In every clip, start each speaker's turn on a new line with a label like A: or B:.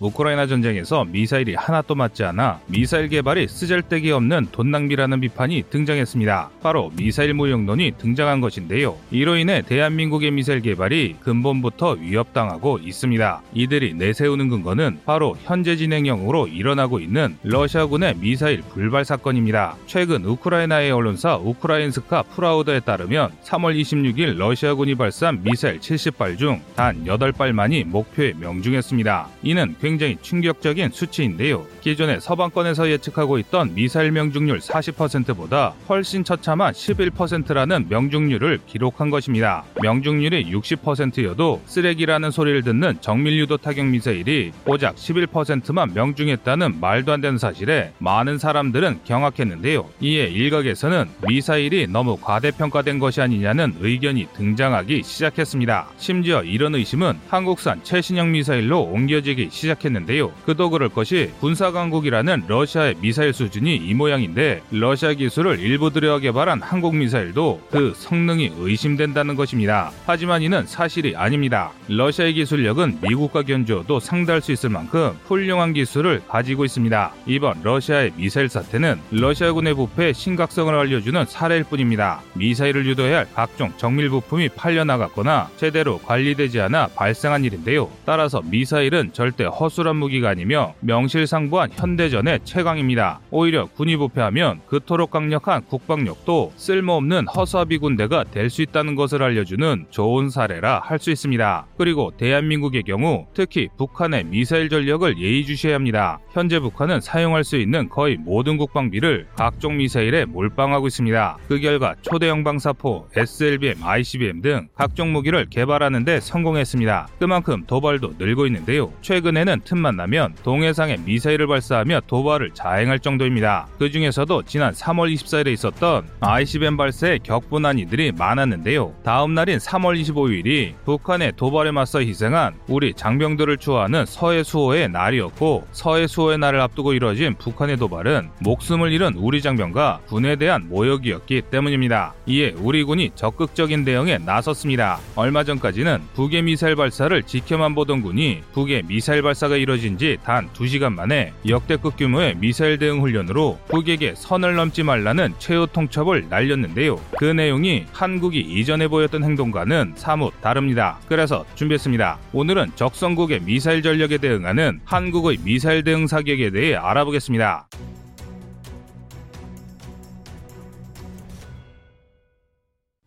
A: 우크라이나 전쟁에서 미사일이 하나도 맞지 않아 미사일 개발이 쓰잘데기 없는 돈 낭비라는 비판이 등장했습니다. 바로 미사일 무용론이 등장한 것인데요. 이로 인해 대한민국의 미사일 개발이 근본부터 위협당하고 있습니다. 이들이 내세우는 근거는 바로 현재 진행형으로 일어나고 있는 러시아군의 미사일 불발 사건입니다. 최근 우크라이나의 언론사 우크라인스카 프라우더에 따르면 3월 26일 러시아군이 발사한 미사일 70발 중 단 8발만이 목표에 명중했습니다. 이는 굉장히 충격적인 수치인데요. 기존에 서방권에서 예측하고 있던 미사일 명중률 40%보다 훨씬 처참한 11%라는 명중률을 기록한 것입니다. 명중률이 60%여도 쓰레기라는 소리를 듣는 정밀유도 타격 미사일이 고작 11%만 명중했다는 말도 안 되는 사실에 많은 사람들은 경악했는데요. 이에 일각에서는 미사일이 너무 과대평가된 것이 아니냐는 의견이 등장하기 시작했습니다. 심지어 이런 의심은 한국산 최신형 미사일로 옮겨지기 시작했 는데요. 그도 그럴 것이 군사강국이라는 러시아의 미사일 수준이 이 모양인데 러시아 기술을 일부 들여 개발한 한국 미사일도 그 성능이 의심된다는 것입니다. 하지만 이는 사실이 아닙니다. 러시아의 기술력은 미국과 견주어도 상대할 수 있을 만큼 훌륭한 기술을 가지고 있습니다. 이번 러시아의 미사일 사태는 러시아군의 부패의 심각성을 알려주는 사례일 뿐입니다. 미사일을 유도해야 할 각종 정밀 부품이 팔려나갔거나 제대로 관리되지 않아 발생한 일인데요. 따라서 미사일은 절대 허 술한 무기가 아니며 명실상부한 현대전의 최강입니다. 오히려 군이 부패하면 그토록 강력한 국방력도 쓸모없는 허수아비 군대가 될 수 있다는 것을 알려주는 좋은 사례라 할 수 있습니다. 그리고 대한민국의 경우 특히 북한의 미사일 전력을 예의주시해야 합니다. 현재 북한은 사용할 수 있는 거의 모든 국방비를 각종 미사일에 몰빵하고 있습니다. 그 결과 초대형 방사포, SLBM, ICBM 등 각종 무기를 개발하는 데 성공했습니다. 그만큼 도발도 늘고 있는데요. 최근에는 틈만 나면 동해상에 미사일을 발사하며 도발을 자행할 정도입니다. 그 중에서도 지난 3월 24일에 있었던 ICBM 발사에 격분한 이들이 많았는데요. 다음 날인 3월 25일이 북한의 도발에 맞서 희생한 우리 장병들을 추호하는 서해 수호의 날이었고 서해 수호의 날을 앞두고 이뤄진 북한의 도발은 목숨을 잃은 우리 장병과 군에 대한 모욕이었기 때문입니다. 이에 우리 군이 적극적인 대응에 나섰습니다. 얼마 전까지는 북의 미사일 발사를 지켜만 보던 군이 북의 미사일 발사 가 이뤄진 지 단 2시간 만에 역대급 규모의 미사일 대응 훈련으로 북에게 선을 넘지 말라는 최후 통첩을 날렸는데요. 그 내용이 한국이 이전에 보였던 행동과는 사뭇 다릅니다. 그래서 준비했습니다. 오늘은 적성국의 미사일 전력에 대응하는 한국의 미사일 대응 사격에 대해 알아보겠습니다.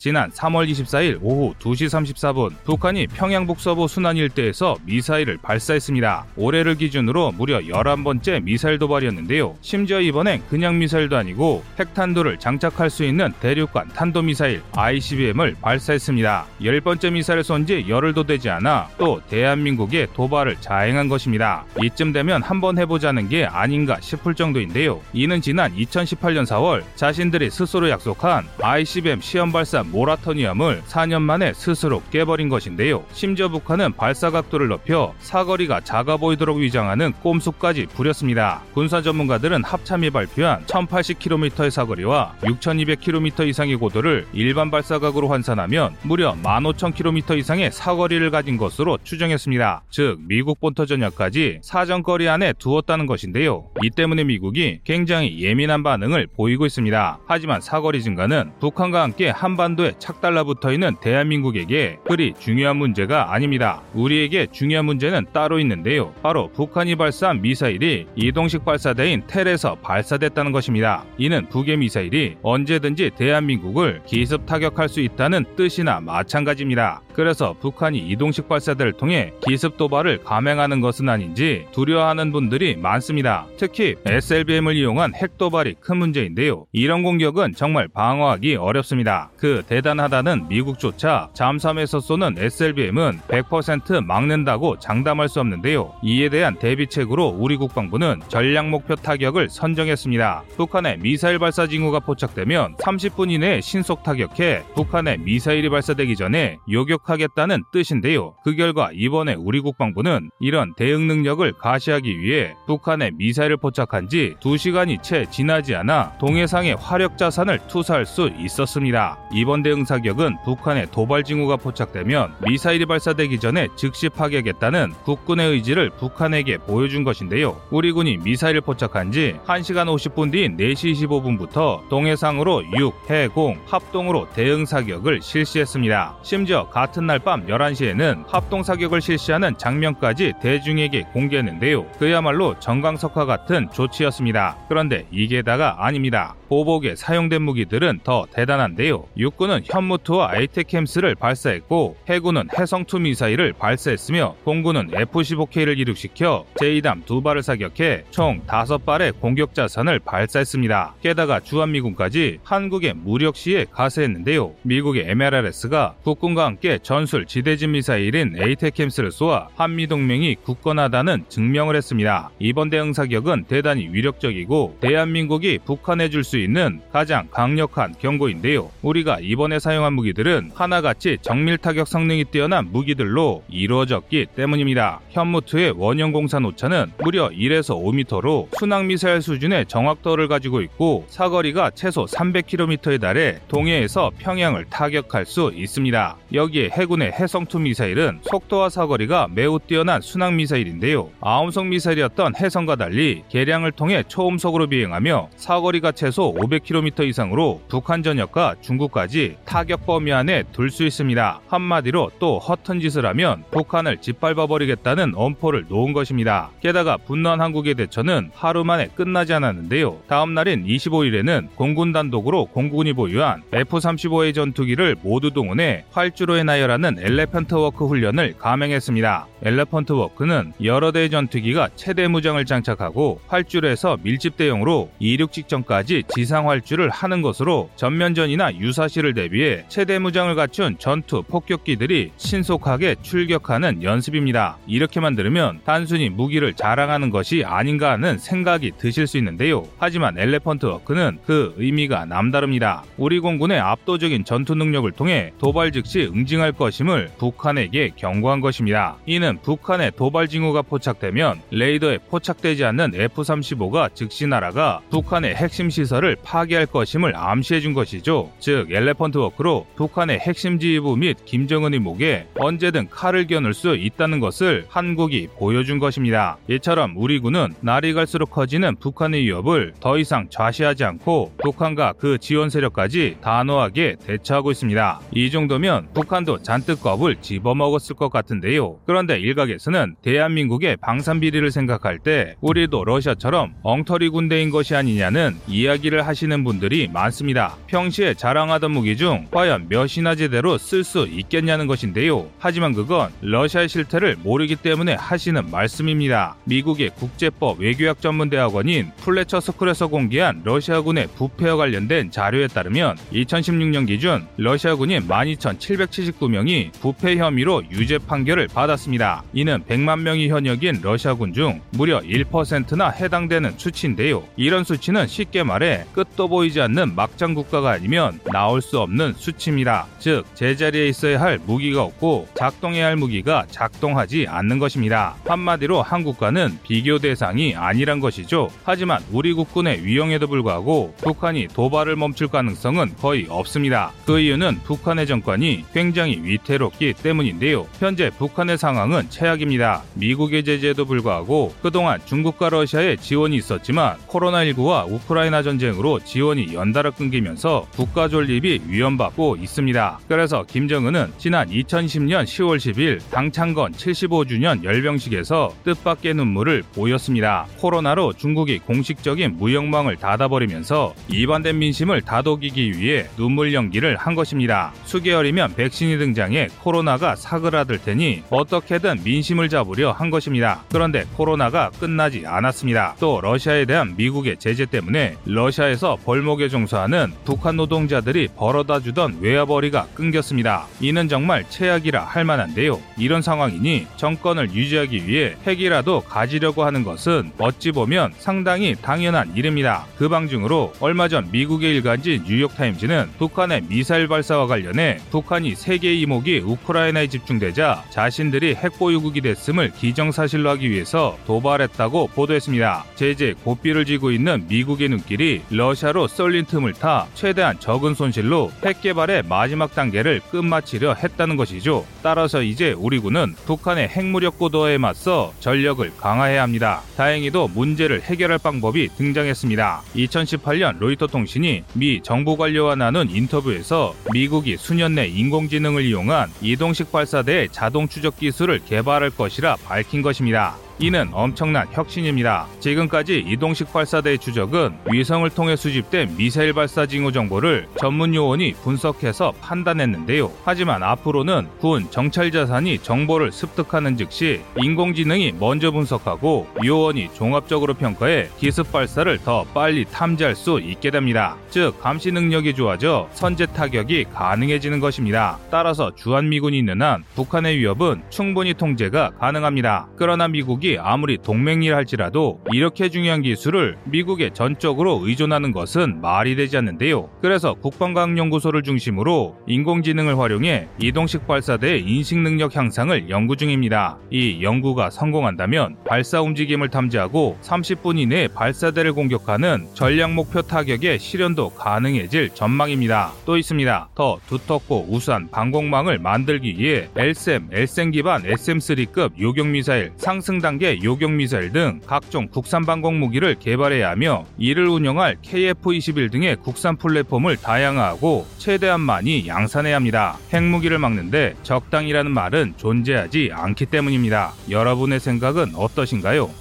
A: 지난 3월 24일 오후 2시 34분 북한이 평양 북서부 순안 일대에서 미사일을 발사했습니다. 올해를 기준으로 무려 11번째 미사일 도발이었는데요. 심지어 이번엔 그냥 미사일도 아니고 핵탄두를 장착할 수 있는 대륙간 탄도미사일 ICBM을 발사했습니다. 10번째 미사일 쏜지 열흘도 되지 않아 또 대한민국의 도발을 자행한 것입니다. 이쯤 되면 한번 해보자는 게 아닌가 싶을 정도인데요. 이는 지난 2018년 4월 자신들이 스스로 약속한 ICBM 시험 발사 모라토니엄을 4년 만에 스스로 깨버린 것인데요. 심지어 북한은 발사 각도를 높여 사거리가 작아 보이도록 위장하는 꼼수까지 부렸습니다. 군사 전문가들은 합참이 발표한 1080km의 사거리와 6200km 이상의 고도를 일반 발사각으로 환산하면 무려 15000km 이상의 사거리를 가진 것으로 추정했습니다. 즉 미국 본토 전역까지 사정거리 안에 두었다는 것인데요. 이 때문에 미국이 굉장히 예민한 반응을 보이고 있습니다. 하지만 사거리 증가는 북한과 함께 한반도 한반도에 착 달라붙어 있는 대한민국에게 그리 중요한 문제가 아닙니다. 우리에게 중요한 문제는 따로 있는데요. 바로 북한이 발사한 미사일이 이동식 발사대인 텔에서 발사됐다는 것입니다. 이는 북의 미사일이 언제든지 대한민국을 기습 타격할 수 있다는 뜻이나 마찬가지입니다. 그래서 북한이 이동식 발사대를 통해 기습 도발을 감행하는 것은 아닌지 두려워하는 분들이 많습니다. 특히 SLBM을 이용한 핵 도발이 큰 문제인데요. 이런 공격은 정말 방어하기 어렵습니다. 그 대단하다는 미국조차 잠수함에서 쏘는 SLBM은 100% 막는다고 장담할 수 없는데요. 이에 대한 대비책으로 우리 국방부는 전략 목표 타격을 선정했습니다. 북한의 미사일 발사 징후가 포착되면 30분 이내에 신속 타격해 북한의 미사일이 발사되기 전에 요격하겠다는 뜻인데요. 그 결과 이번에 우리 국방부는 이런 대응 능력을 가시하기 위해 북한의 미사일을 포착한 지 2시간이 채 지나지 않아 동해상의 화력 자산을 투사할 수 있었습니다. 이번 대응 사격은 북한의 도발 징후가 포착되면 미사일이 발사되기 전에 즉시 파괴하겠다는 국군의 의지를 북한에게 보여준 것인데요. 우리 군이 미사일을 포착한 지 1시간 50분 뒤인 4시 25분부터 동해상으로 6, 해, 공 합동으로 대응 사격을 실시했습니다. 심지어 같은 날 밤 11시에는 합동 사격을 실시하는 장면까지 대중에게 공개했는데요. 그야말로 정강석화 같은 조치였습니다. 그런데 이게 다가 아닙니다. 보복에 사용된 무기들은 더 대단한데요. 육군은 현무투와 에이테캠스를 발사했고 해군은 해성2 미사일을 발사했으며 공군은 F-15K를 이륙시켜 제2담 두 발을 사격해 총 5발의 공격 자산을 발사했습니다. 게다가 주한미군까지 한국의 무력 시에 가세했는데요. 미국의 MLRS가 국군과 함께 전술 지대진 미사일인 에이테캠스를 쏘아 한미동맹이 굳건하다는 증명을 했습니다. 이번 대응 사격은 대단히 위력적이고 대한민국이 북한에 줄 수 있는 가장 강력한 경고인데요. 우리가 이번 에 사용한 무기들은 하나같이 정밀 타격 성능이 뛰어난 무기들로 이루어졌기 때문입니다. 현무투의 원형 공산 오차는 무려 1에서 5m로 순항 미사일 수준의 정확도를 가지고 있고 사거리가 최소 300km에 달해 동해에서 평양을 타격할 수 있습니다. 여기에 해군의 해성2 미사일은 속도와 사거리가 매우 뛰어난 순항 미사일인데요. 아음속 미사일이었던 해성과 달리 개량을 통해 초음속으로 비행하며 사거리가 최소 500km 이상으로 북한 전역과 중국까지 타격 범위 안에 둘 수 있습니다. 한마디로 또 허튼 짓을 하면 북한을 짓밟아 버리겠다는 엄포를 놓은 것입니다. 게다가 분노한 한국의 대처는 하루 만에 끝나지 않았는데요. 다음 날인 25일에는 공군 단독으로 공군이 보유한 F-35A 전투기를 모두 동원해 활주로에 나열하는 Elephant Walk 훈련을 감행했습니다. Elephant Walk는 여러 대의 전투기가 최대 무장을 장착하고 활주로에서 밀집 대형으로 이륙 직전까지 지상 활주를 하는 것으로 전면전이나 유사시를 대비해 최대 무장을 갖춘 전투 폭격기들이 신속하게 출격하는 연습입니다. 이렇게만 들으면 단순히 무기를 자랑하는 것이 아닌가 하는 생각이 드실 수 있는데요. 하지만 Elephant Walk는 그 의미가 남다릅니다. 우리 공군의 압도적인 전투 능력을 통해 도발 즉시 응징할 것임을 북한에게 경고한 것입니다. 이는 북한의 도발 징후가 포착되면 레이더에 포착되지 않는 F-35가 즉시 날아가 북한의 핵심 시설을 파괴할 것임을 암시해 준 것이죠. 즉 Elephant Walk로 북한의 핵심 지휘부 및 김정은의 목에 언제든 칼을 겨눌 수 있다는 것을 한국이 보여준 것입니다. 이처럼 우리 군은 날이 갈수록 커지는 북한의 위협을 더 이상 좌시하지 않고 북한과 그 지원 세력까지 단호하게 대처하고 있습니다. 이 정도면 북한도 잔뜩 겁을 집어먹었을 것 같은데요. 그런데 일각에서는 대한민국의 방산 비리를 생각할 때 우리도 러시아처럼 엉터리 군대인 것이 아니냐는 이야기를 하시는 분들이 많습니다. 평시에 자랑하던 무기 중 과연 몇이나 제대로 쓸 수 있겠냐는 것인데요. 하지만 그건 러시아의 실태를 모르기 때문에 하시는 말씀입니다. 미국의 국제법 외교학 전문대학원인 플래처 스쿨에서 공개한 러시아군의 부패와 관련된 자료에 따르면 2016년 기준 러시아군인 12,779명이 부패 혐의로 유죄 판결을 받았습니다. 이는 100만 명이 현역인 러시아군 중 무려 1%나 해당되는 수치인데요. 이런 수치는 쉽게 말해 끝도 보이지 않는 막장 국가가 아니면 나올 수 없는 수치입니다. 즉 제자리에 있어야 할 무기가 없고 작동해야 할 무기가 작동하지 않는 것입니다. 한마디로 한국과는 비교 대상이 아니란 것이죠. 하지만 우리 국군의 위용에도 불구하고 북한이 도발을 멈출 가능성은 거의 없습니다. 그 이유는 북한의 정권이 굉장히 위태롭기 때문인데요. 현재 북한의 상황은 최악입니다. 미국의 제재에도 불구하고 그동안 중국과 러시아의 지원이 있었지만 코로나19와 우크라이나 전쟁으로 지원이 연달아 끊기면서 국가 존립이 위험받고 있습니다. 그래서 김정은은 지난 2010년 10월 10일 당창건 75주년 열병식에서 뜻밖의 눈물을 보였습니다. 코로나로 중국이 공식적인 무역망을 닫아버리면서 이반된 민심을 다독이기 위해 눈물 연기를 한 것입니다. 수개월이면 백신이 등장해 코로나가 사그라들 테니 어떻게든 민심을 잡으려 한 것입니다. 그런데 코로나가 끝나지 않았습니다. 또 러시아에 대한 미국의 제재 때문에 러시아에서 벌목에 종사하는 북한 노동자들이 벌어 다 주던 외화벌이가 끊겼습니다. 이는 정말 최악이라 할 만한데요. 이런 상황이니 정권을 유지하기 위해 핵이라도 가지려고 하는 것은 어찌 보면 상당히 당연한 일입니다. 그 방중으로 얼마 전 미국의 일간지 뉴욕타임즈는 북한의 미사일 발사와 관련해 북한이 세계 이목이 우크라이나에 집중되자 자신들이 핵보유국이 됐음을 기정사실로 하기 위해서 도발했다고 보도했습니다. 제재 고삐를 쥐고 있는 미국의 눈길이 러시아로 쏠린 틈을 타 최대한 적은 손실로 후핵 개발의 마지막 단계를 끝마치려 했다는 것이죠. 따라서 이제 우리 군은 북한의 핵무력 고도에 맞서 전력을 강화해야 합니다. 다행히도 문제를 해결할 방법이 등장했습니다. 2018년 로이터 통신이 미 정부 관료와 나눈 인터뷰에서 미국이 수년 내 인공지능을 이용한 이동식 발사대의 자동 추적 기술을 개발할 것이라 밝힌 것입니다. 이는 엄청난 혁신입니다. 지금까지 이동식 발사대의 추적은 위성을 통해 수집된 미사일 발사 징후 정보를 전문 요원이 분석해서 판단했는데요. 하지만 앞으로는 군 정찰 자산이 정보를 습득하는 즉시 인공지능이 먼저 분석하고 요원이 종합적으로 평가해 기습 발사를 더 빨리 탐지할 수 있게 됩니다. 즉 감시 능력이 좋아져 선제 타격이 가능해지는 것입니다. 따라서 주한 미군이 있는 한 북한의 위협은 충분히 통제가 가능합니다. 그러나 미국이 아무리 동맹일 할지라도 이렇게 중요한 기술을 미국에 전적으로 의존하는 것은 말이 되지 않는데요. 그래서 국방과학연구소를 중심으로 인공지능을 활용해 이동식 발사대의 인식 능력 향상을 연구 중입니다. 이 연구가 성공한다면 발사 움직임을 탐지하고 30분 이내에 발사대를 공격하는 전략 목표 타격의 실현도 가능해질 전망입니다. 또 있습니다. 더 두텁고 우수한 방공망을 만들기 위해 LSM, LSM 기반 SM3급 요격 미사일 상승 단계 요격 미사일 등 각종 국산 방공 무기를 개발해야 하며 이를 운영할 KF-21 등의 국산 플랫폼을 다양화하고 최대한 많이 양산해야 합니다. 핵무기를 막는데 적당이라는 말은 존재하지 않기 때문입니다. 여러분의 생각은 어떠신가요?